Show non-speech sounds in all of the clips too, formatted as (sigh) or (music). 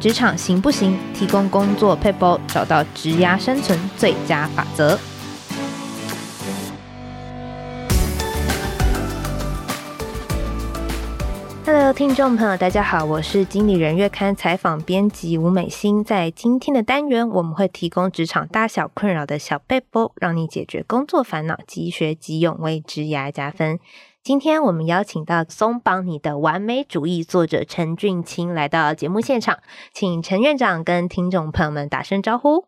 职场行不行？提供工作撇步，找到职涯生存最佳法则。Hello，听众朋友，大家好，我是经理人月刊采访编辑吴美心。在今天的单元，我们会提供职场大小困扰的小撇步，让你解决工作烦恼，即学即用，为职涯加分。今天我们邀请到松绑你的完美主义作者陈俊清来到节目现场，请陈院长跟听众朋友们打声招呼。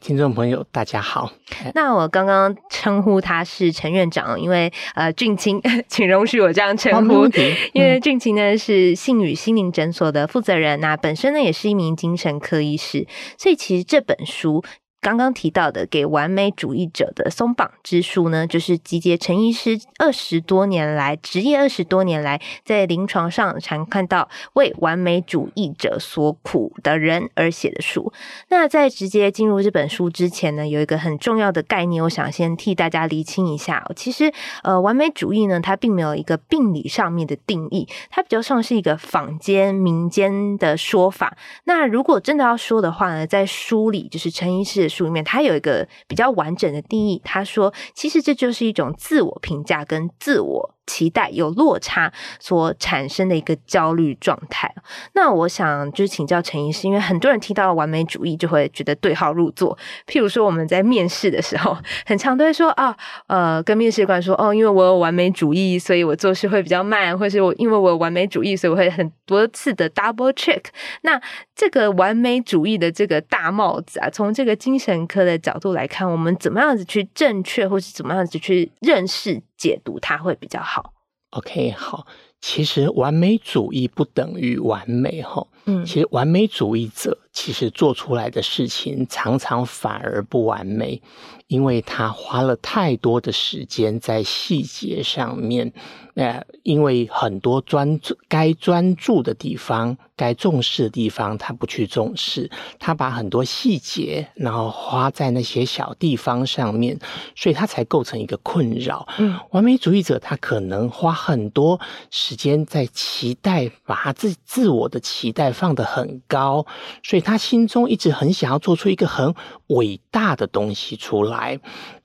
听众朋友，大家好。(laughs) 那我刚刚称呼他是陈院长，因为呃，俊清，(laughs) 请容许我这样称呼。因为俊清呢是信宇心灵诊所的负责人，那本身呢也是一名精神科医师，所以其实这本书。刚刚提到的《给完美主义者的松绑之书》呢，就是集结陈医师二十多年来职业二十多年来在临床上常看到为完美主义者所苦的人而写的书。那在直接进入这本书之前呢，有一个很重要的概念，我想先替大家厘清一下。其实，呃，完美主义呢，它并没有一个病理上面的定义，它比较像是一个坊间民间的说法。那如果真的要说的话呢，在书里就是陈医师书里面，他有一个比较完整的定义。他说，其实这就是一种自我评价跟自我。期待有落差所产生的一个焦虑状态。那我想就是请教陈医师，因为很多人提到完美主义就会觉得对号入座。譬如说我们在面试的时候，很常都会说啊，呃，跟面试官说哦，因为我有完美主义，所以我做事会比较慢，或是我因为我有完美主义，所以我会很多次的 double check。那这个完美主义的这个大帽子啊，从这个精神科的角度来看，我们怎么样子去正确，或是怎么样子去认识？解读它会比较好。OK，好，其实完美主义不等于完美哈。嗯，其实完美主义者其实做出来的事情常常反而不完美，因为他花了太多的时间在细节上面。呃，因为很多专注该专注的地方，该重视的地方，他不去重视，他把很多细节，然后花在那些小地方上面，所以他才构成一个困扰。嗯，完美主义者他可能花很多时间在期待，把他自自我的期待放得很高，所以他心中一直很想要做出一个很伟大的东西出来。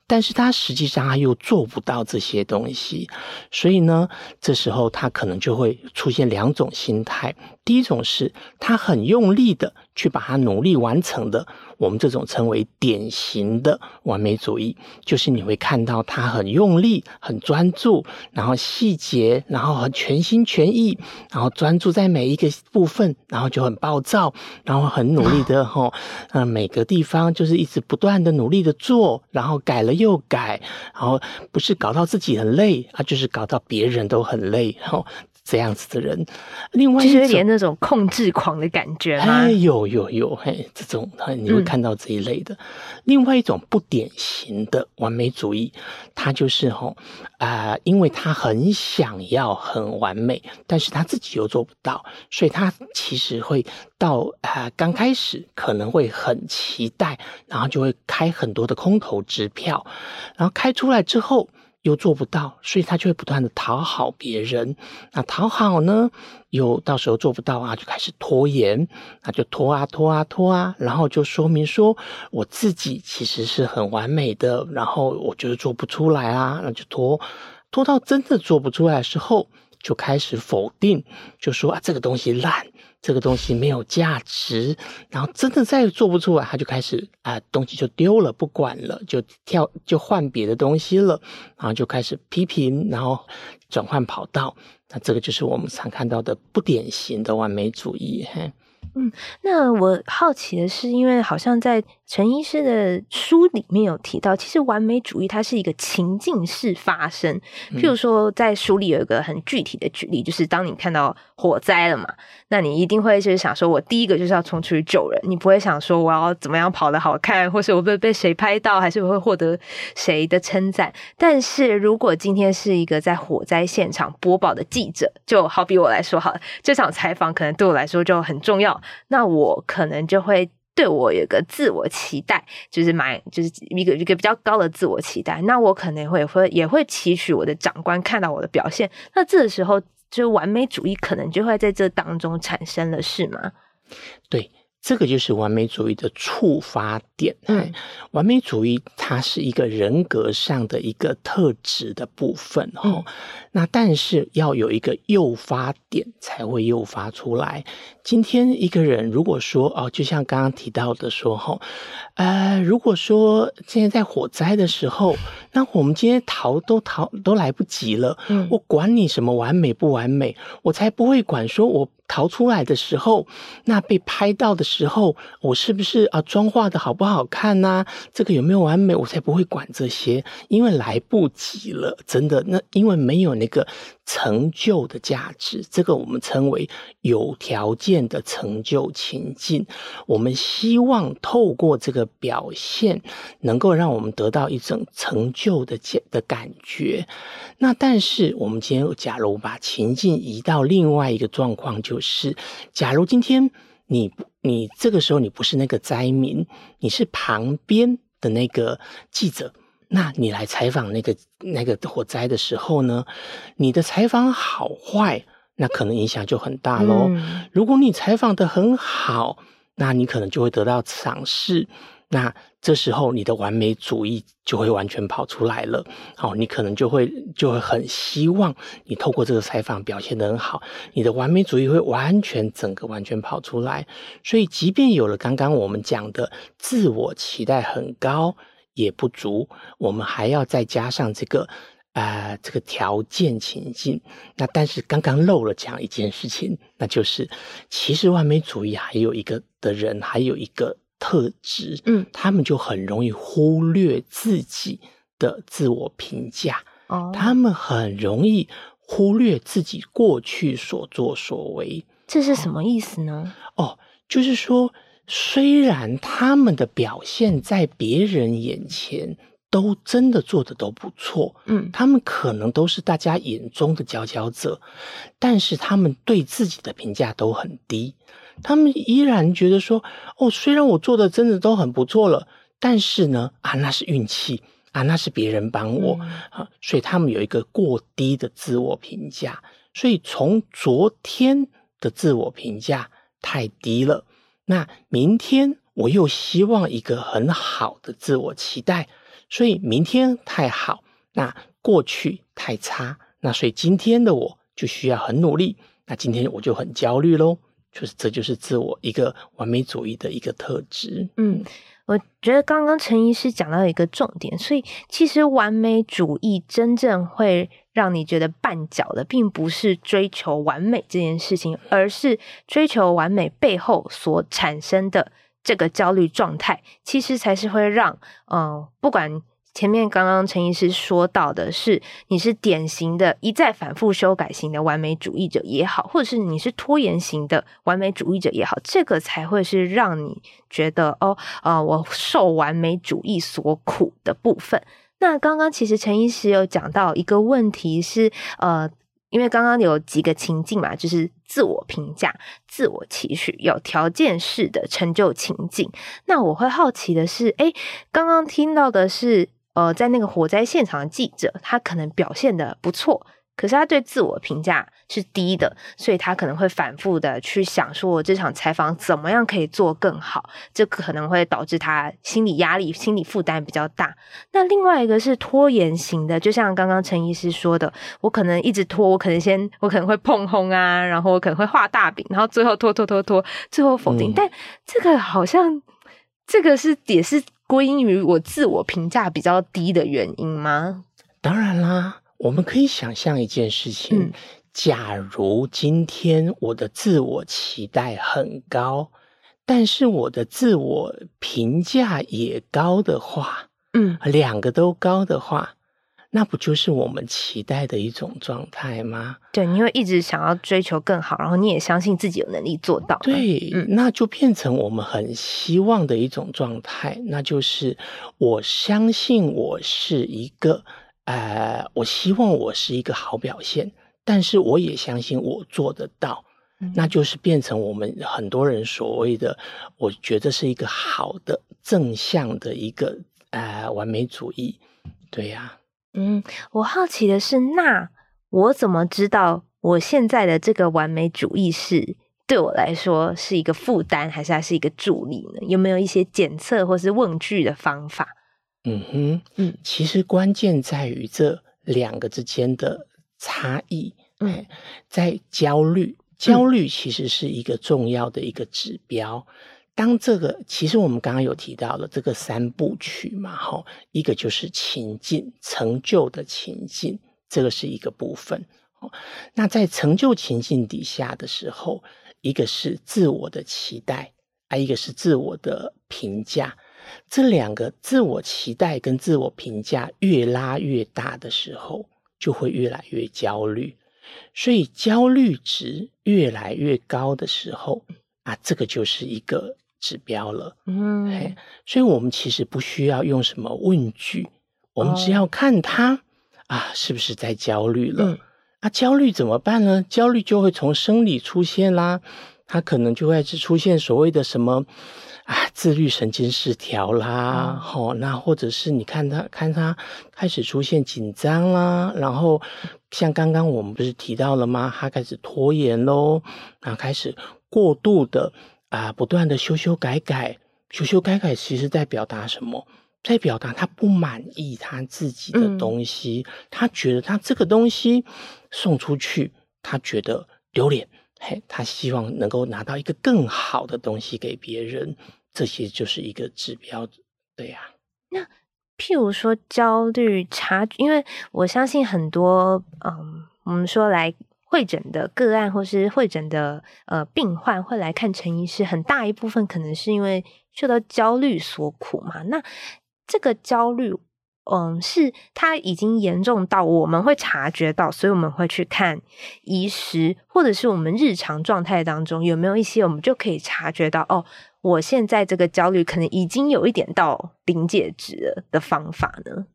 但是他实际上他又做不到这些东西，所以呢，这时候他可能就会出现两种心态。第一种是他很用力的去把它努力完成的，我们这种称为典型的完美主义，就是你会看到他很用力、很专注，然后细节，然后很全心全意，然后专注在每一个部分，然后就很暴躁，然后很努力的哈，嗯，每个地方就是一直不断的努力的做，然后改了又改，然后不是搞到自己很累啊，就是搞到别人都很累，然后。这样子的人，另外就是有点那种控制狂的感觉吗？哎，有有有，嘿，这种你会看到这一类的。嗯、另外一种不典型的完美主义，他就是吼啊、呃，因为他很想要很完美，但是他自己又做不到，所以他其实会到啊、呃，刚开始可能会很期待，然后就会开很多的空头支票，然后开出来之后。又做不到，所以他就会不断的讨好别人。那讨好呢，又到时候做不到啊，就开始拖延，那就拖啊拖啊拖啊，然后就说明说我自己其实是很完美的，然后我就是做不出来啊，那就拖，拖到真的做不出来的时候，就开始否定，就说啊这个东西烂。这个东西没有价值，然后真的再做不出来，他就开始啊、东西就丢了，不管了，就跳就换别的东西了，然后就开始批评，然后转换跑道。那这个就是我们常看到的不典型的完美主义。嘿，嗯，那我好奇的是，因为好像在陈医师的书里面有提到，其实完美主义它是一个情境式发生。譬如说，在书里有一个很具体的举例，就是当你看到火灾了嘛。那你一定会就是想说，我第一个就是要冲出去救人，你不会想说我要怎么样跑得好看，或是我会被谁拍到，还是我会获得谁的称赞。但是如果今天是一个在火灾现场播报的记者，就好比我来说好了，这场采访可能对我来说就很重要，那我可能就会对我有个自我期待，就是蛮就是一个一个比较高的自我期待，那我可能会会也会期许我的长官看到我的表现，那这个时候。就完美主义可能就会在这当中产生了，是吗？对，这个就是完美主义的触发点。嗯，完美主义它是一个人格上的一个特质的部分。哦、嗯，那但是要有一个诱发点才会诱发出来。今天一个人如果说哦，就像刚刚提到的说，哈，呃，如果说现在在火灾的时候，那我们今天逃都逃都来不及了。嗯，我管你什么完美不完美，我才不会管说我。逃出来的时候，那被拍到的时候，我是不是啊妆化的好不好看呐、这个有没有完美？我才不会管这些，因为来不及了，真的。那因为没有那个成就的价值，这个我们称为有条件的成就情境。我们希望透过这个表现，能够让我们得到一种成就的的感觉。那但是我们今天假如把情境移到另外一个状况，就是假如今天你你这个时候你不是那个灾民，你是旁边的那个记者，那你来采访那个那个火灾的时候呢，你的采访好坏，那可能影响就很大喽。嗯。如果你采访得很好，那你可能就会得到赏识。那这时候你的完美主义就会完全跑出来了，好，你可能就会就会很希望你透过这个采访表现得很好，你的完美主义会完全整个完全跑出来。所以，即便有了刚刚我们讲的自我期待很高也不足，我们还要再加上这个呃这个条件情境。那但是刚刚漏了讲一件事情，那就是其实完美主义还有一个的人还有一个。特质，嗯，他们就很容易忽略自己的自我评价，哦，他们很容易忽略自己过去所作所为。这是什么意思呢？哦，就是说，虽然他们的表现在别人眼前都真的做的都不错，嗯，他们可能都是大家眼中的佼佼者，但是他们对自己的评价都很低。他们依然觉得说，哦，虽然我做的真的都很不错了，但是呢，啊，那是运气啊，那是别人帮我。啊，所以他们有一个过低的自我评价，所以从昨天的自我评价太低了，那明天我又希望一个很好的自我期待，所以明天太好，那过去太差，那所以今天的我就需要很努力，那今天我就很焦虑喽。就是，这就是自我一个完美主义的一个特质。嗯，我觉得刚刚陈医师讲到一个重点，所以其实完美主义真正会让你觉得绊脚的，并不是追求完美这件事情，而是追求完美背后所产生的这个焦虑状态，其实才是会让嗯、不管。前面刚刚陈医师说到的是，你是典型的一再反复修改型的完美主义者也好，或者是你是拖延型的完美主义者也好，这个才会是让你觉得哦，呃，我受完美主义所苦的部分。那刚刚其实陈医师有讲到一个问题是，呃，因为刚刚有几个情境嘛，就是自我评价、自我期许、有条件式的成就情境。那我会好奇的是，诶，刚刚听到的是。呃，在那个火灾现场的记者，他可能表现的不错，可是他对自我评价是低的，所以他可能会反复的去想，说我这场采访怎么样可以做更好，这可能会导致他心理压力、心理负担比较大。那另外一个是拖延型的，就像刚刚陈医师说的，我可能一直拖，我可能先，我可能会碰轰啊，然后我可能会画大饼，然后最后拖拖拖拖，最后否定。嗯、但这个好像，这个是也是。归因于我自我评价比较低的原因吗？当然啦，我们可以想象一件事情：嗯、假如今天我的自我期待很高，但是我的自我评价也高的话，嗯，两个都高的话。那不就是我们期待的一种状态吗？对，你会一直想要追求更好，然后你也相信自己有能力做到。对，嗯，那就变成我们很希望的一种状态，那就是我相信我是一个，呃，我希望我是一个好表现，但是我也相信我做得到，嗯，那就是变成我们很多人所谓的，我觉得是一个好的正向的一个呃完美主义，对呀。嗯，我好奇的是，那我怎么知道我现在的这个完美主义是对我来说是一个负担，还是还是一个助力呢？有没有一些检测或是问句的方法？嗯哼，嗯，其实关键在于这两个之间的差异。嗯，在焦虑，焦虑其实是一个重要的一个指标。嗯、当这个，其实我们刚刚有提到了这个三部曲嘛，哈，一个就是情境，成就的情境，这个是一个部分。那在成就情境底下的时候，一个是自我的期待，啊，一个是自我的评价。这两个自我期待跟自我评价越拉越大的时候，就会越来越焦虑。所以焦虑值越来越高的时候，啊，这个就是一个指标了。嗯，所以我们其实不需要用什么问句，我们只要看他、哦、啊，是不是在焦虑了？嗯、啊，焦虑怎么办呢？焦虑就会从生理出现啦，他可能就会是出现所谓的什么。啊，自律神经失调啦，好、嗯哦，那或者是你看他，看他开始出现紧张啦，然后像刚刚我们不是提到了吗？他开始拖延喽，然后开始过度的啊，不断的修修改改，修修改改，其实在表达什么？在表达他不满意他自己的东西，嗯、他觉得他这个东西送出去，他觉得丢脸，嘿，他希望能够拿到一个更好的东西给别人。这些就是一个指标，对呀、那譬如说焦虑察，因为我相信很多，嗯，我们说来会诊的个案，或是会诊的呃病患会来看陈医师，很大一部分可能是因为受到焦虑所苦嘛。那这个焦虑。嗯，是它已经严重到我们会察觉到，所以我们会去看医师，或者是我们日常状态当中有没有一些我们就可以察觉到，哦，我现在这个焦虑可能已经有一点到临界值了的方法呢？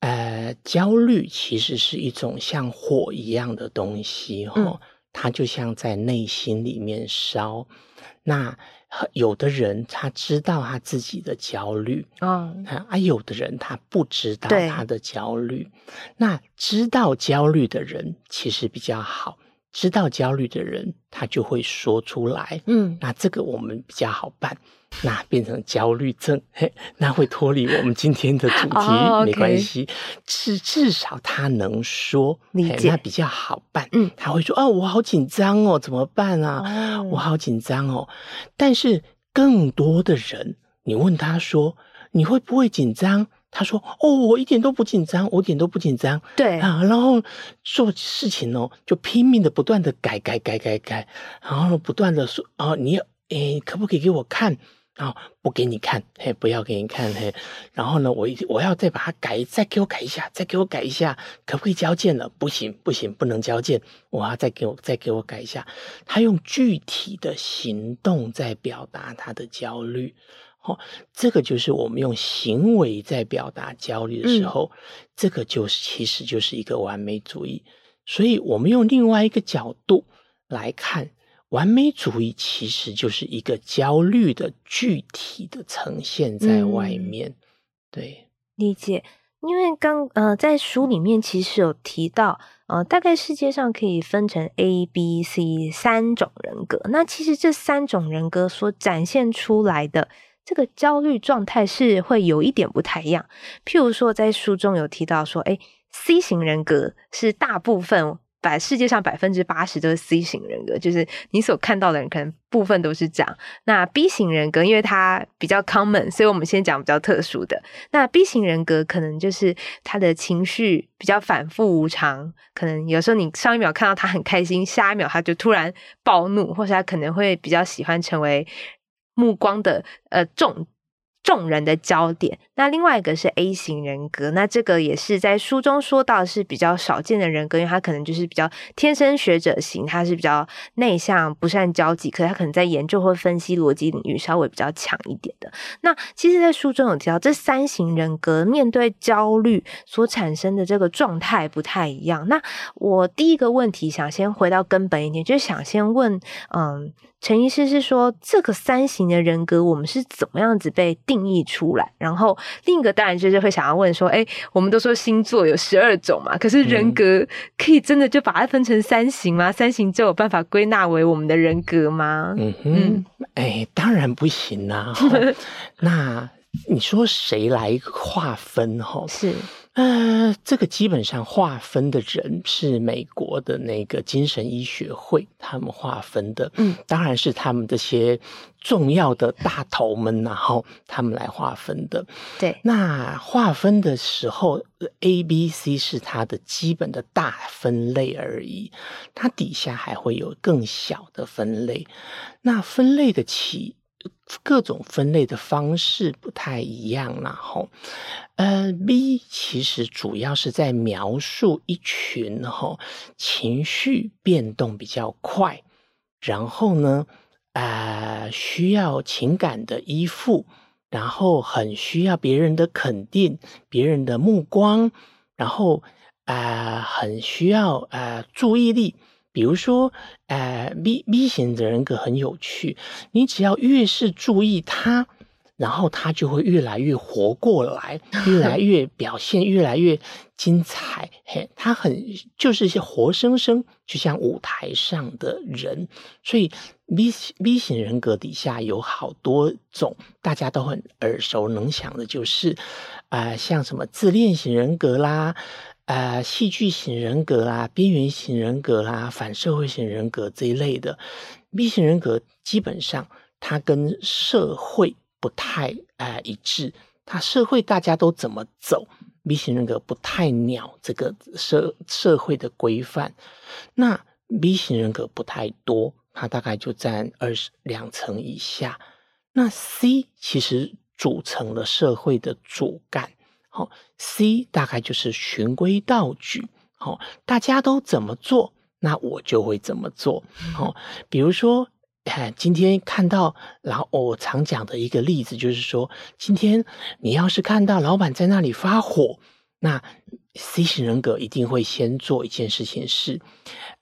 呃，焦虑其实是一种像火一样的东西，哈、嗯，它就像在内心里面烧，那。有的人他知道他自己的焦虑，嗯，啊，有的人他不知道他的焦虑。那知道焦虑的人其实比较好，知道焦虑的人他就会说出来，嗯，那这个我们比较好办。那变成焦虑症，(laughs) 嘿，那会脱离我们今天的主题，哦、没关系，至至少他能说，理解，那比较好办。嗯，他会说：“哦，我好紧张哦，怎么办啊？哦、我好紧张哦。”但是更多的人，你问他说：“你会不会紧张？”他说：“哦，我一点都不紧张，我一点都不紧张。”对啊，然后做事情哦，就拼命的不断的改改改改改，然后不断的说：“哦，你诶，可不可以给我看？”然后不给你看，嘿，不要给你看，嘿。然后呢，我我要再把它改，再给我改一下，再给我改一下，可不可以交件了？不行，不行，不能交件。我要再给我再给我改一下。他用具体的行动在表达他的焦虑，哦，这个就是我们用行为在表达焦虑的时候，嗯、这个就是其实就是一个完美主义。所以我们用另外一个角度来看。完美主义其实就是一个焦虑的具体的呈现在外面，嗯、对，理解。因为刚呃在书里面其实有提到，呃，大概世界上可以分成 A、B、C 三种人格。那其实这三种人格所展现出来的这个焦虑状态是会有一点不太一样。譬如说，在书中有提到说，哎，C 型人格是大部分。百世界上百分之八十都是 C 型人格，就是你所看到的人，可能部分都是这样。那 B 型人格，因为它比较 common，所以我们先讲比较特殊的。那 B 型人格可能就是他的情绪比较反复无常，可能有时候你上一秒看到他很开心，下一秒他就突然暴怒，或是他可能会比较喜欢成为目光的呃重。众人的焦点。那另外一个是 A 型人格，那这个也是在书中说到是比较少见的人格，因为他可能就是比较天生学者型，他是比较内向、不善交际，可是他可能在研究或分析逻辑领域稍微比较强一点的。那其实，在书中有提到，这三型人格面对焦虑所产生的这个状态不太一样。那我第一个问题想先回到根本一点，就想先问，嗯。陈医师是说，这个三型的人格我们是怎么样子被定义出来？然后另一个当然就是会想要问说，哎，我们都说星座有十二种嘛，可是人格可以真的就把它分成三型吗？三型就有办法归纳为我们的人格吗？嗯哼，哎、嗯，当然不行啦、啊。(laughs) 那你说谁来划分？哈，是。呃，这个基本上划分的人是美国的那个精神医学会，他们划分的，嗯，当然是他们这些重要的大头们，然后他们来划分的。对，那划分的时候，A、B、C 是它的基本的大分类而已，它底下还会有更小的分类。那分类的起。各种分类的方式不太一样，然后，呃，B 其实主要是在描述一群哈情绪变动比较快，然后呢，呃，需要情感的依附，然后很需要别人的肯定、别人的目光，然后啊、很需要呃注意力。比如说，呃，B B 型的人格很有趣，你只要越是注意他，然后他就会越来越活过来，(laughs) 越来越表现越来越精彩。嘿，他很就是一些活生生，就像舞台上的人。所以 B B 型人格底下有好多种，大家都很耳熟能详的，就是啊、呃，像什么自恋型人格啦。呃，戏剧型人格啦，边缘型人格啦，反社会型人格这一类的 B 型人格，基本上它跟社会不太呃一致。它社会大家都怎么走，B 型人格不太鸟这个社社会的规范。那 B 型人格不太多，它大概就占二十两层以下。那 C 其实组成了社会的主干。好，C 大概就是循规蹈矩。好，大家都怎么做，那我就会怎么做。好，比如说，哎，今天看到，然后我常讲的一个例子就是说，今天你要是看到老板在那里发火，那 C 型人格一定会先做一件事情是，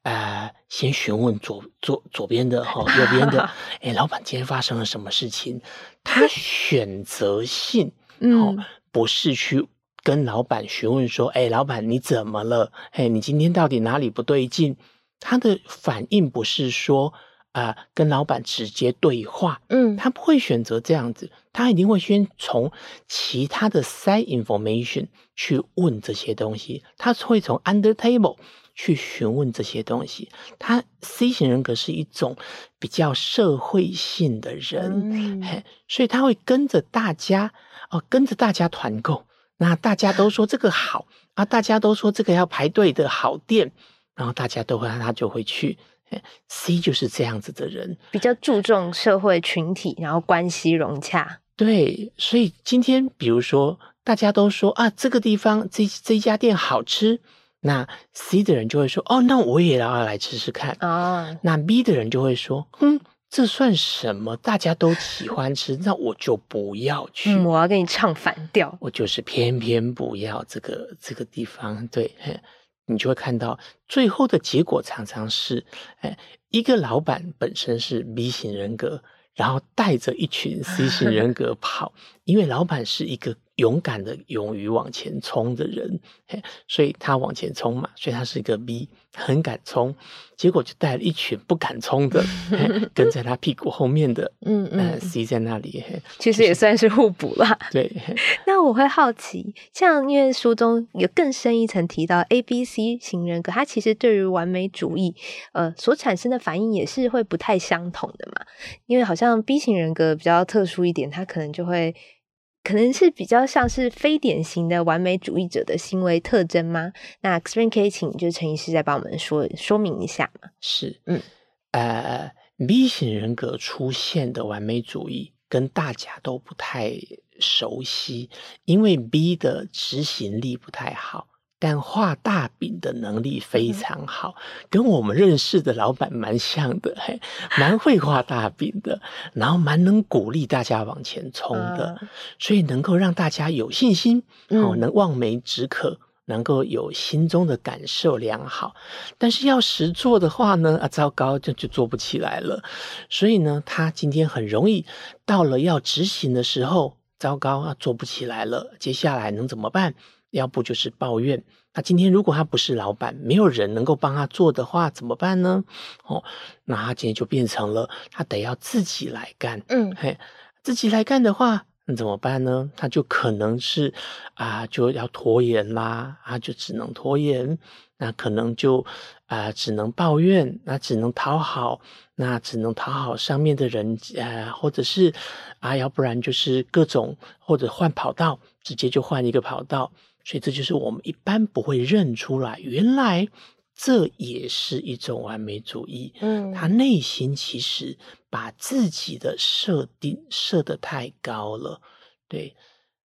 呃，先询问左左左边的哈，右边的，(laughs) 哎，老板今天发生了什么事情？(laughs) 他选择性，嗯。不是去跟老板询问说：“哎，老板你怎么了？哎，你今天到底哪里不对劲？”他的反应不是说啊、呃，跟老板直接对话，嗯，他不会选择这样子，他一定会先从其他的 side information 去问这些东西，他会从 under table 去询问这些东西。他 C 型人格是一种比较社会性的人，嗯、嘿，所以他会跟着大家。哦，跟着大家团购，那大家都说这个好啊，大家都说这个要排队的好店，然后大家都会，他就会去。C 就是这样子的人，比较注重社会群体，然后关系融洽。对，所以今天比如说大家都说啊，这个地方这这一家店好吃，那 C 的人就会说哦，那我也要来吃吃看啊。哦，那 B 的人就会说，嗯。这算什么？大家都喜欢吃，那我就不要去。嗯，我要跟你唱反调。我就是偏偏不要这个这个地方。对，你就会看到最后的结果常常是，哎，一个老板本身是 B 型人格，然后带着一群 C 型人格跑，因为老板是一个。勇敢的、勇于往前冲的人，所以他往前冲嘛，所以他是一个 B，很敢冲，结果就带了一群不敢冲的，跟在他屁股后面的，嗯嗯，C 在那里，其实也算是互补啦。对，(laughs) 那我会好奇，像因为书中有更深一层提到 A、B、C 型人格，他其实对于完美主义，呃，所产生的反应也是会不太相同的嘛。因为好像 B 型人格比较特殊一点，他可能就会。可能是比较像是非典型的完美主义者的行为特征吗？那这边可以请就是陈医师再帮我们说说明一下嘛？是，嗯，呃，B 型人格出现的完美主义跟大家都不太熟悉，因为 B 的执行力不太好。但画大饼的能力非常好，跟我们认识的老板蛮像的，嘿，蛮会画大饼的，然后蛮能鼓励大家往前冲的，所以能够让大家有信心，哦，能望梅止渴，能够有心中的感受良好。但是要实做的话呢，啊，糟糕，就就做不起来了。所以呢，他今天很容易到了要执行的时候。糟糕啊，做不起来了，接下来能怎么办？要不就是抱怨。那今天如果他不是老板，没有人能够帮他做的话，怎么办呢？哦，那他今天就变成了他得要自己来干。嗯，嘿，自己来干的话，那怎么办呢？他就可能是啊，就要拖延啦，啊，就只能拖延。那可能就啊，只能抱怨，那只能讨好，那只能讨好上面的人，呃，或者是啊，要不然就是各种或者换跑道，直接就换一个跑道。所以这就是我们一般不会认出来，原来这也是一种完美主义。嗯，他内心其实把自己的设定设得太高了。对，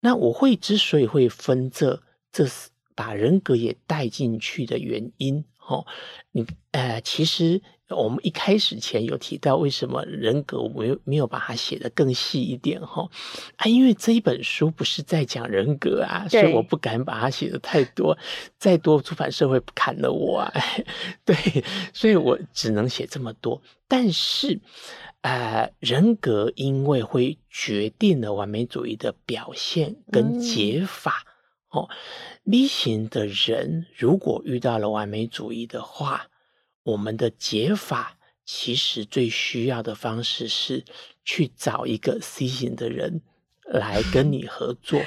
那我会之所以会分这，这是。把人格也带进去的原因，哦，你呃，其实我们一开始前有提到，为什么人格我没有没有把它写得更细一点，哈啊，因为这一本书不是在讲人格啊，所以我不敢把它写得太多，再多出版社会砍了我啊，(laughs) 对，所以我只能写这么多。但是，呃，人格因为会决定了完美主义的表现跟解法。嗯哦，B 型的人如果遇到了完美主义的话，我们的解法其实最需要的方式是去找一个 C 型的人来跟你合 (laughs) 作，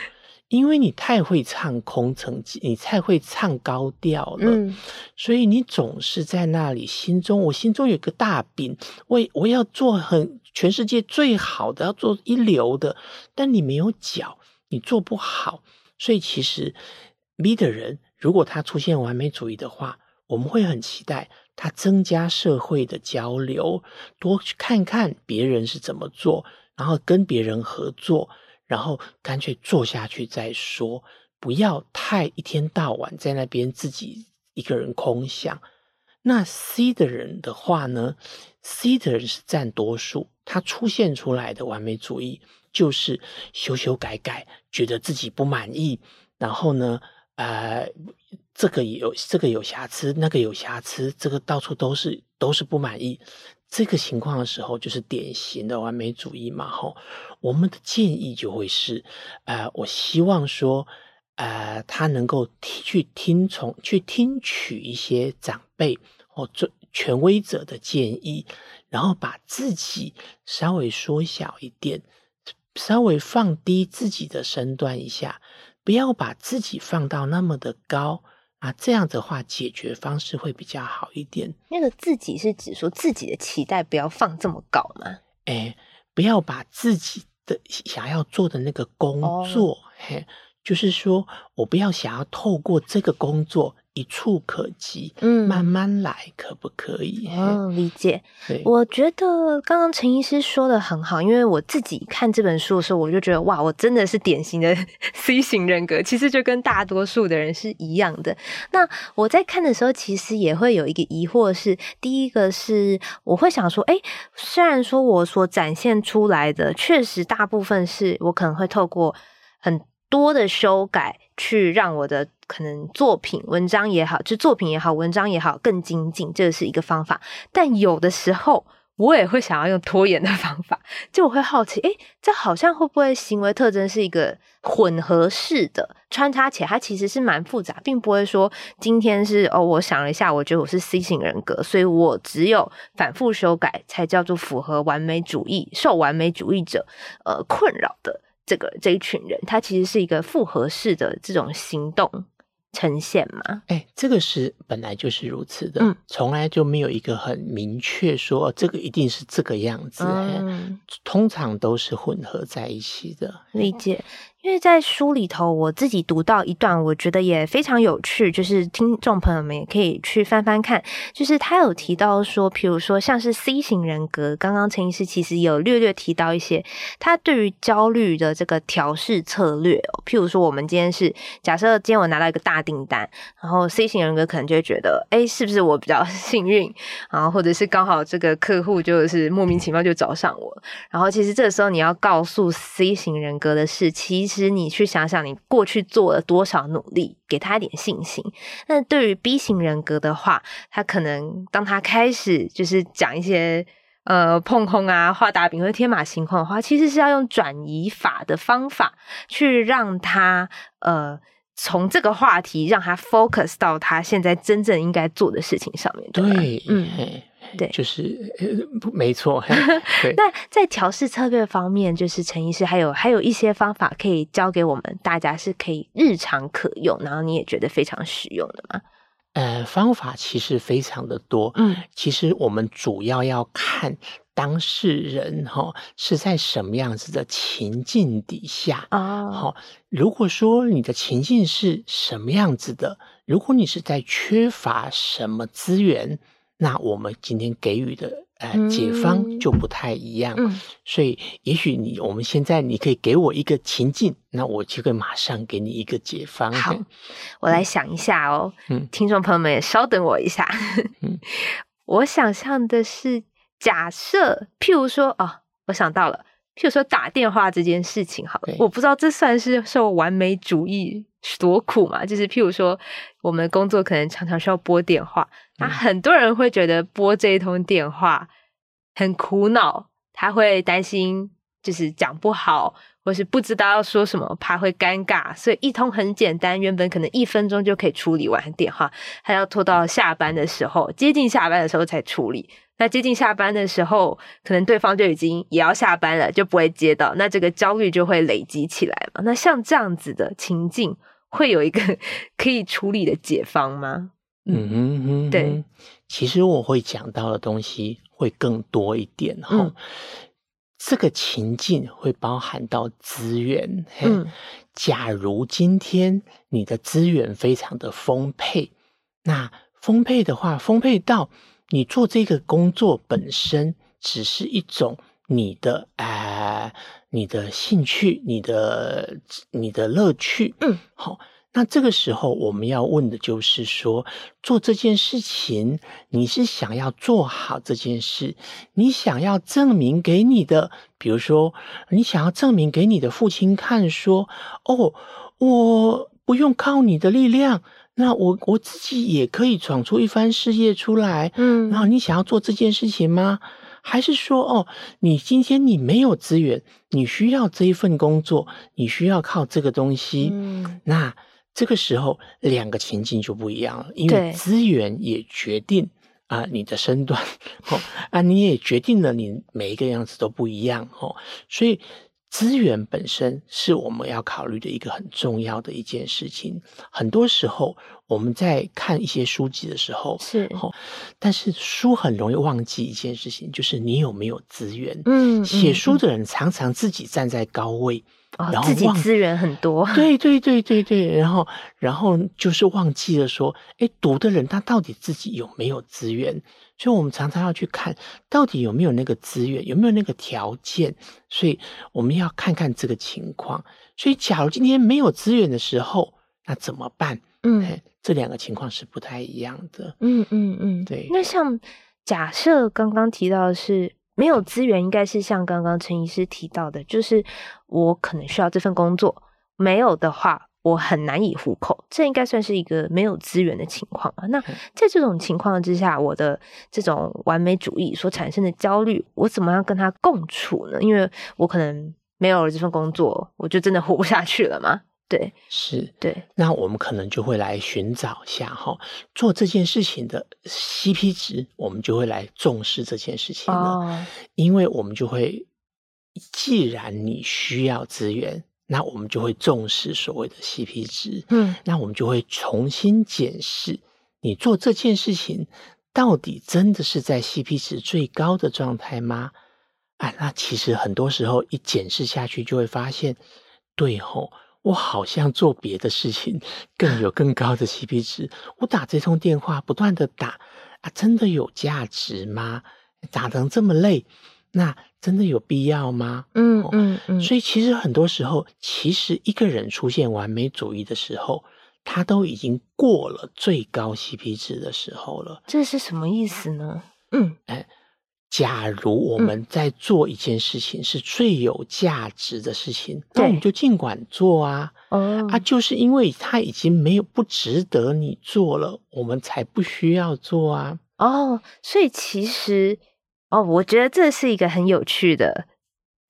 因为你太会唱空城计，你太会唱高调了，嗯，所以你总是在那里心中，我心中有个大饼，我我要做很全世界最好的，要做一流的，但你没有脚，你做不好。所以，其实 B 的人，如果他出现完美主义的话，我们会很期待他增加社会的交流，多去看看别人是怎么做，然后跟别人合作，然后干脆做下去再说，不要太一天到晚在那边自己一个人空想。那 C 的人的话呢？C 的人是占多数，他出现出来的完美主义。就是修修改改，觉得自己不满意，然后呢，呃，这个有这个有瑕疵，那个有瑕疵，这个到处都是都是不满意。这个情况的时候，就是典型的完美主义嘛。吼，我们的建议就会是，呃，我希望说，呃，他能够去听从、去听取一些长辈或者权威者的建议，然后把自己稍微缩小一点。稍微放低自己的身段一下，不要把自己放到那么的高啊，这样的话解决方式会比较好一点。那个自己是指说自己的期待不要放这么高吗？哎，不要把自己的想要做的那个工作，哦、嘿，就是说我不要想要透过这个工作。一触可及，嗯，慢慢来，可不可以？嗯，理解。我觉得刚刚陈医师说的很好，因为我自己看这本书的时候，我就觉得哇，我真的是典型的 (laughs) C 型人格，其实就跟大多数的人是一样的。那我在看的时候，其实也会有一个疑惑是，第一个是我会想说，哎，虽然说我所展现出来的确实大部分是我可能会透过很多的修改去让我的。可能作品、文章也好，就作品也好，文章也好，更精进，这是一个方法。但有的时候，我也会想要用拖延的方法，就我会好奇，诶，这好像会不会行为特征是一个混合式的穿插起来，它其实是蛮复杂，并不会说今天是哦，我想了一下，我觉得我是 C 型人格，所以我只有反复修改才叫做符合完美主义、受完美主义者呃困扰的这个这一群人，它其实是一个复合式的这种行动。呈现嘛？哎，这个是本来就是如此的，嗯，从来就没有一个很明确说这个一定是这个样子，嗯，通常都是混合在一起的。理解。因为在书里头，我自己读到一段，我觉得也非常有趣，就是听众朋友们也可以去翻翻看。就是他有提到说，譬如说像是 C 型人格，刚刚陈医师其实有略略提到一些他对于焦虑的这个调试策略。譬如说，我们今天是假设今天我拿到一个大订单，然后 C 型人格可能就会觉得，哎，是不是我比较 (laughs) 幸运？然后或者是刚好这个客户就是莫名其妙就找上我。然后其实这时候你要告诉 C 型人格的是，其实。其实你去想想，你过去做了多少努力，给他一点信心。那对于 B 型人格的话，他可能当他开始就是讲一些呃碰碰啊、画大饼或者天马行空的话，其实是要用转移法的方法去让他呃从这个话题让他 focus 到他现在真正应该做的事情上面。对，对嗯。对，就是没错。对，(laughs) 那在调试策略方面，就是陈医师还有还有一些方法可以教给我们大家，是可以日常可用，然后你也觉得非常实用的吗？呃，方法其实非常的多。嗯，其实我们主要要看当事人哈是在什么样子的情境底下哦。好，如果说你的情境是什么样子的，如果你是在缺乏什么资源。那我们今天给予的呃解方就不太一样，嗯，所以也许你我们现在你可以给我一个情境，那我就会马上给你一个解方。好，我来想一下哦，嗯，听众朋友们也稍等我一下，嗯，(laughs) 我想象的是假设，譬如说哦，我想到了，譬如说打电话这件事情，好了，我不知道这算是受完美主义所苦嘛？就是譬如说，我们工作可能常常需要拨电话。那很多人会觉得拨这一通电话很苦恼，他会担心就是讲不好，或是不知道要说什么，怕会尴尬，所以一通很简单，原本可能一分钟就可以处理完的电话，还要拖到下班的时候，接近下班的时候才处理。那接近下班的时候，可能对方就已经也要下班了，就不会接到，那这个焦虑就会累积起来嘛。那像这样子的情境，会有一个 (laughs) 可以处理的解方吗？嗯哼哼，对，其实我会讲到的东西会更多一点哈。嗯、这个情境会包含到资源。嗯，假如今天你的资源非常的丰沛，那丰沛的话，丰沛到你做这个工作本身只是一种你的呃你的兴趣，你的你的乐趣。嗯，好。那这个时候，我们要问的就是说，做这件事情，你是想要做好这件事，你想要证明给你的，比如说，你想要证明给你的父亲看，说，哦，我不用靠你的力量，那我我自己也可以闯出一番事业出来，嗯，然后你想要做这件事情吗？还是说，哦，你今天你没有资源，你需要这一份工作，你需要靠这个东西，嗯，那。这个时候，两个情境就不一样了，因为资源也决定啊、呃、你的身段，(laughs) 哦啊你也决定了你每一个样子都不一样哦，所以资源本身是我们要考虑的一个很重要的一件事情。很多时候我们在看一些书籍的时候是哦，但是书很容易忘记一件事情，就是你有没有资源。嗯，写书的人常常自己站在高位。哦，自己资源很多，对对对对对，然后然后就是忘记了说，哎，读的人他到底自己有没有资源？所以我们常常要去看到底有没有那个资源，有没有那个条件，所以我们要看看这个情况。所以，假如今天没有资源的时候，那怎么办？嗯，这两个情况是不太一样的。嗯嗯嗯，对。那像假设刚刚提到的是。没有资源，应该是像刚刚陈医师提到的，就是我可能需要这份工作，没有的话，我很难以糊口。这应该算是一个没有资源的情况啊。那在这种情况之下，我的这种完美主义所产生的焦虑，我怎么样跟他共处呢？因为我可能没有了这份工作，我就真的活不下去了吗？对，是，对，那我们可能就会来寻找一下哈，做这件事情的 CP 值，我们就会来重视这件事情了，哦、因为我们就会，既然你需要资源，那我们就会重视所谓的 CP 值，嗯，那我们就会重新检视你做这件事情到底真的是在 CP 值最高的状态吗？啊，那其实很多时候一检视下去，就会发现，对吼。我好像做别的事情更有更高的 CP 值。我打这通电话，不断的打啊，真的有价值吗？打成这么累，那真的有必要吗？嗯嗯嗯。嗯，所以其实很多时候，其实一个人出现完美主义的时候，他都已经过了最高 CP 值的时候了。这是什么意思呢？嗯，哎。假如我们在做一件事情是最有价值的事情，嗯、那我们就尽管做啊！哦，啊，就是因为它已经没有不值得你做了，我们才不需要做啊！哦，所以其实哦，我觉得这是一个很有趣的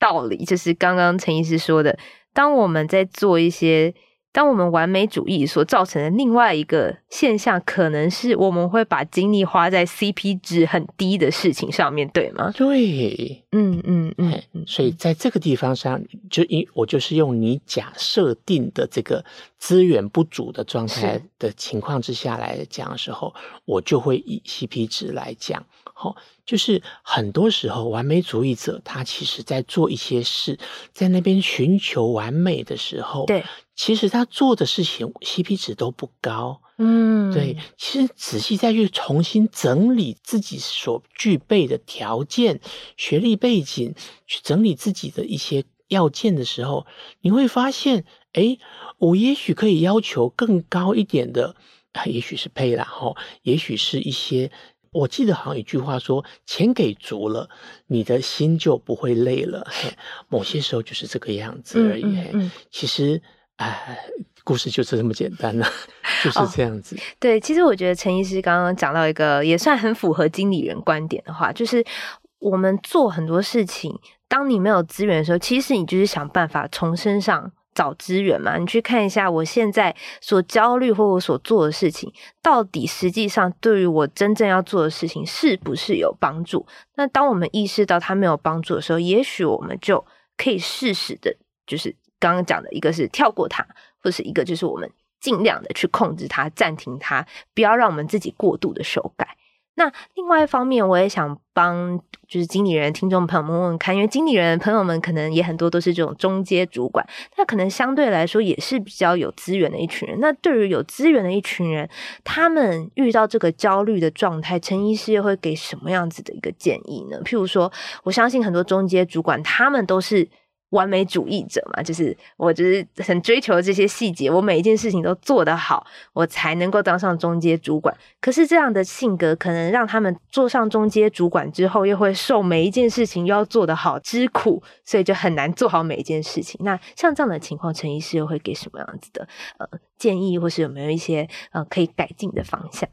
道理，就是刚刚陈医师说的，当我们在做一些。当我们完美主义所造成的另外一个现象，可能是我们会把精力花在 CP 值很低的事情上面，对吗？对，嗯嗯嗯，所以在这个地方上，就因我就是用你假设定的这个资源不足的状态的情况之下来讲的时候，我就会以 CP 值来讲。好，就是很多时候完美主义者他其实在做一些事，在那边寻求完美的时候，对。其实他做的事情 CP 值都不高，嗯，对。其实仔细再去重新整理自己所具备的条件、学历背景，去整理自己的一些要件的时候，你会发现，哎，我也许可以要求更高一点的，也许是配啦，哈，也许是一些。我记得好像一句话说：“钱给足了，你的心就不会累了。”嘿，某些时候就是这个样子而已。嗯嗯嗯、其实。哎，故事就是这么简单了，(laughs) 就是这样子。哦，对，其实我觉得陈医师刚刚讲到一个也算很符合经理人观点的话，就是我们做很多事情，当你没有资源的时候，其实你就是想办法从身上找资源嘛。你去看一下我现在所焦虑或我所做的事情，到底实际上对于我真正要做的事情是不是有帮助？那当我们意识到它没有帮助的时候，也许我们就可以适时的，就是。刚刚讲的一个是跳过它，或是一个就是我们尽量的去控制它、暂停它，不要让我们自己过度的修改。那另外一方面，我也想帮就是经理人听众朋友们问问看，因为经理人朋友们可能也很多都是这种中阶主管，那可能相对来说也是比较有资源的一群人。那对于有资源的一群人，他们遇到这个焦虑的状态，陈医师又会给什么样子的一个建议呢？譬如说，我相信很多中阶主管，他们都是。完美主义者嘛，就是我就是很追求这些细节，我每一件事情都做得好，我才能够当上中阶主管。可是这样的性格，可能让他们做上中阶主管之后，又会受每一件事情又要做得好之苦，所以就很难做好每一件事情。那像这样的情况，陈医师又会给什么样子的呃建议，或是有没有一些呃可以改进的方向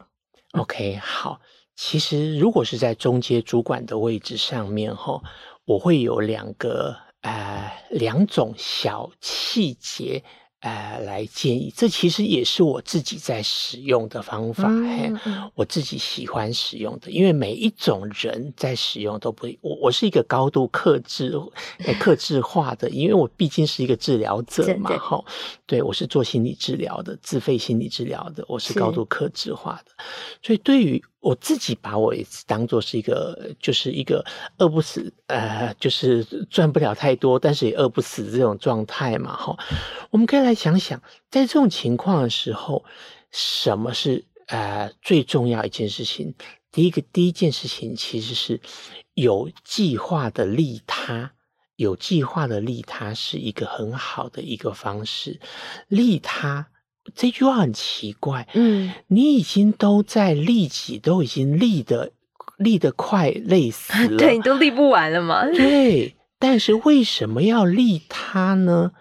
？OK，好，其实如果是在中阶主管的位置上面哈，我会有两个。呃，两种小细节，呃，来建议，这其实也是我自己在使用的方法，嗯嗯、我自己喜欢使用的，因为每一种人在使用都不，我我是一个高度克制、克制化的，因为我毕竟是一个治疗者嘛，哈，对，我是做心理治疗的，自费心理治疗的，我是高度克制化的，所以对于。我自己把我当做是一个，就是一个饿不死，呃，就是赚不了太多，但是也饿不死这种状态嘛，哈。我们可以来想想，在这种情况的时候，什么是呃最重要一件事情？第一个，第一件事情其实是有计划的利他，有计划的利他是一个很好的一个方式，利他。这句话很奇怪，嗯，你已经都在利己，都已经利得利得快累死了，对，你都利不完了嘛。(laughs) 对，但是为什么要利他呢？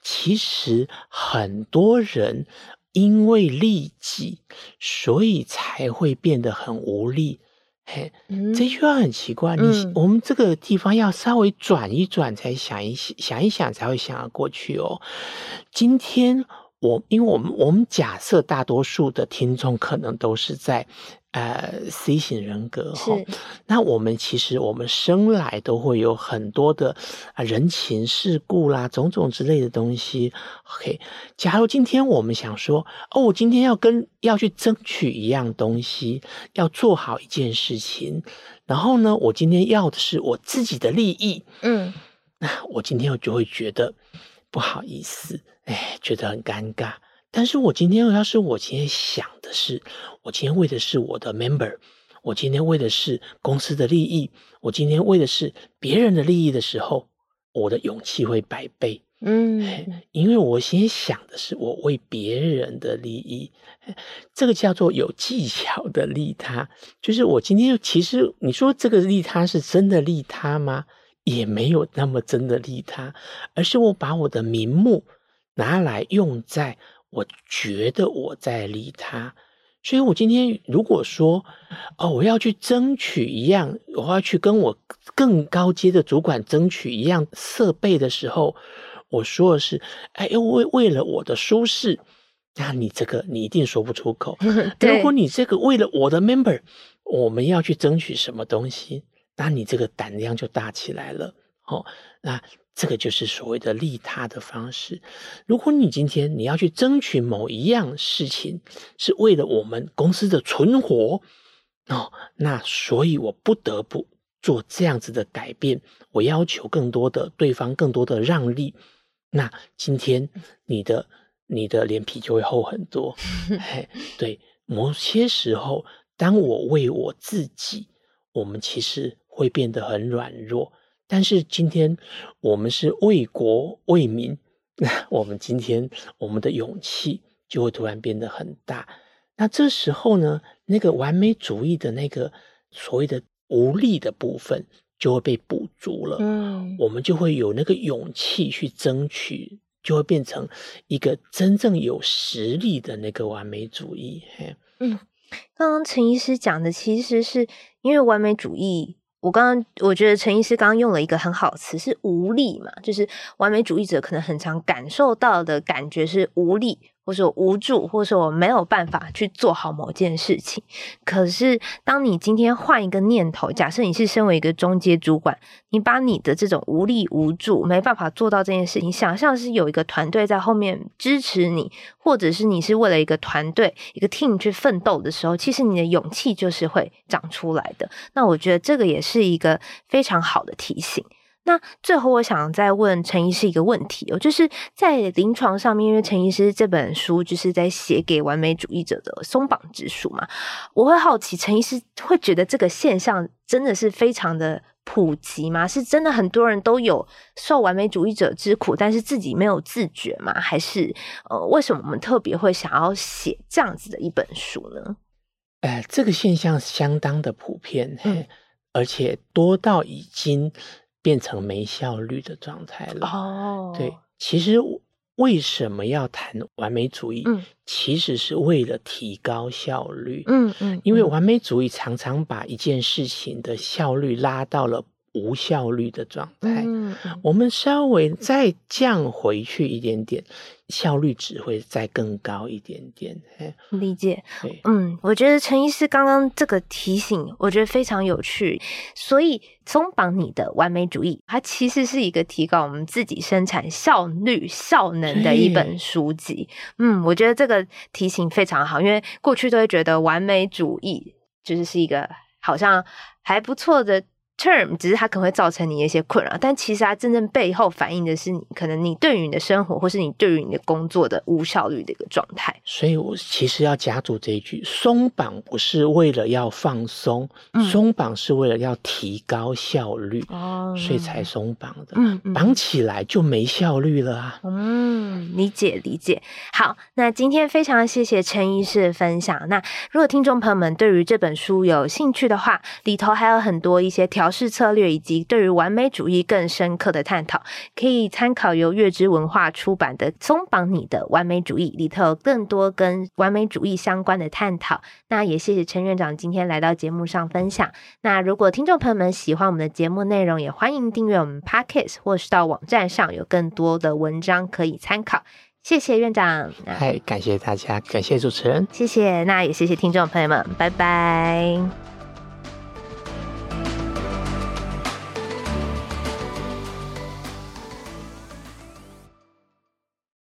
其实很多人因为利己，所以才会变得很无力。嘿，嗯、这句话很奇怪，你、嗯、我们这个地方要稍微转一转，才想一想一想，才会想得过去哦。今天。我因为我们我们假设大多数的听众可能都是在呃 C 型人格哈，是那我们其实我们生来都会有很多的啊人情世故啦，种种之类的东西。OK，假如今天我们想说，哦，我今天要跟要去争取一样东西，要做好一件事情，然后呢，我今天要的是我自己的利益，嗯，那我今天我就会觉得不好意思。哎，觉得很尴尬。但是我今天要是我今天想的是，我今天为的是我的 member，我今天为的是公司的利益，我今天为的是别人的利益的时候，我的勇气会百倍。嗯，因为我先想的是我为别人的利益，(laughs) 这个叫做有技巧的利他。就是我今天其实你说这个利他是真的利他吗？也没有那么真的利他，而是我把我的名目。拿来用在我觉得我在利他，所以我今天如果说，哦，我要去争取一样，我要去跟我更高阶的主管争取一样设备的时候，我说的是，哎，为为了我的舒适，那你这个你一定说不出口。(laughs) 如果你这个为了我的 member，我们要去争取什么东西，那你这个胆量就大起来了。哦，那。这个就是所谓的利他的方式。如果你今天你要去争取某一样事情，是为了我们公司的存活哦，那所以我不得不做这样子的改变。我要求更多的对方，更多的让利。那今天你的你的脸皮就会厚很多。(laughs) 嘿，对，某些时候，当我为我自己，我们其实会变得很软弱。但是今天我们是为国为民，那 (laughs) 我们今天我们的勇气就会突然变得很大。那这时候呢，那个完美主义的那个所谓的无力的部分就会被补足了。嗯，我们就会有那个勇气去争取，就会变成一个真正有实力的那个完美主义。嘿，嗯，刚刚陈医师讲的其实是因为完美主义。我刚刚我觉得陈医师刚刚用了一个很好词，是无力嘛，就是完美主义者可能很常感受到的感觉是无力。或是无助，或是我没有办法去做好某件事情。可是，当你今天换一个念头，假设你是身为一个中阶主管，你把你的这种无力、无助、没办法做到这件事情，想象是有一个团队在后面支持你，或者是你是为了一个团队、一个 team 去奋斗的时候，其实你的勇气就是会长出来的。那我觉得这个也是一个非常好的提醒。那最后，我想再问陈医师一个问题哦，就是在临床上面，因为陈医师这本书就是在写给完美主义者的松绑之书嘛，我会好奇，陈医师会觉得这个现象真的是非常的普及吗？是真的很多人都有受完美主义者之苦，但是自己没有自觉吗？还是呃，为什么我们特别会想要写这样子的一本书呢？呃，这个现象相当的普遍，嗯，而且多到已经。变成没效率的状态了。哦，对，其实为什么要谈完美主义？嗯，其实是为了提高效率。嗯嗯，嗯，因为完美主义常常把一件事情的效率拉到了无效率的状态。我们稍微再降回去一点点。效率只会再更高一点点，理解。嗯，我觉得陈医师刚刚这个提醒，我觉得非常有趣。所以松绑你的完美主义，它其实是一个提高我们自己生产效率、效能的一本书籍。嗯，我觉得这个提醒非常好，因为过去都会觉得完美主义就是是一个好像还不错的。Term 只是它可能会造成你一些困扰，但其实它真正背后反映的是你可能你对于你的生活，或是你对于你的工作的无效率的一个状态。所以我其实要加注这一句：松绑不是为了要放松，松绑是为了要提高效率，所以才松绑的。嗯，绑起来就没效率了啊。嗯，理解理解。好，那今天非常谢谢陈医师的分享。那如果听众朋友们对于这本书有兴趣的话，里头还有很多一些条。是策略以及对于完美主义更深刻的探讨，可以参考由月之文化出版的《松绑你的完美主义》，里头有更多跟完美主义相关的探讨。那也谢谢陈院长今天来到节目上分享。那如果听众朋友们喜欢我们的节目内容，也欢迎订阅我们 Podcast，或是到网站上有更多的文章可以参考。谢谢院长，嗨，感谢大家，感谢主持人，谢谢。那也谢谢听众朋友们，拜拜。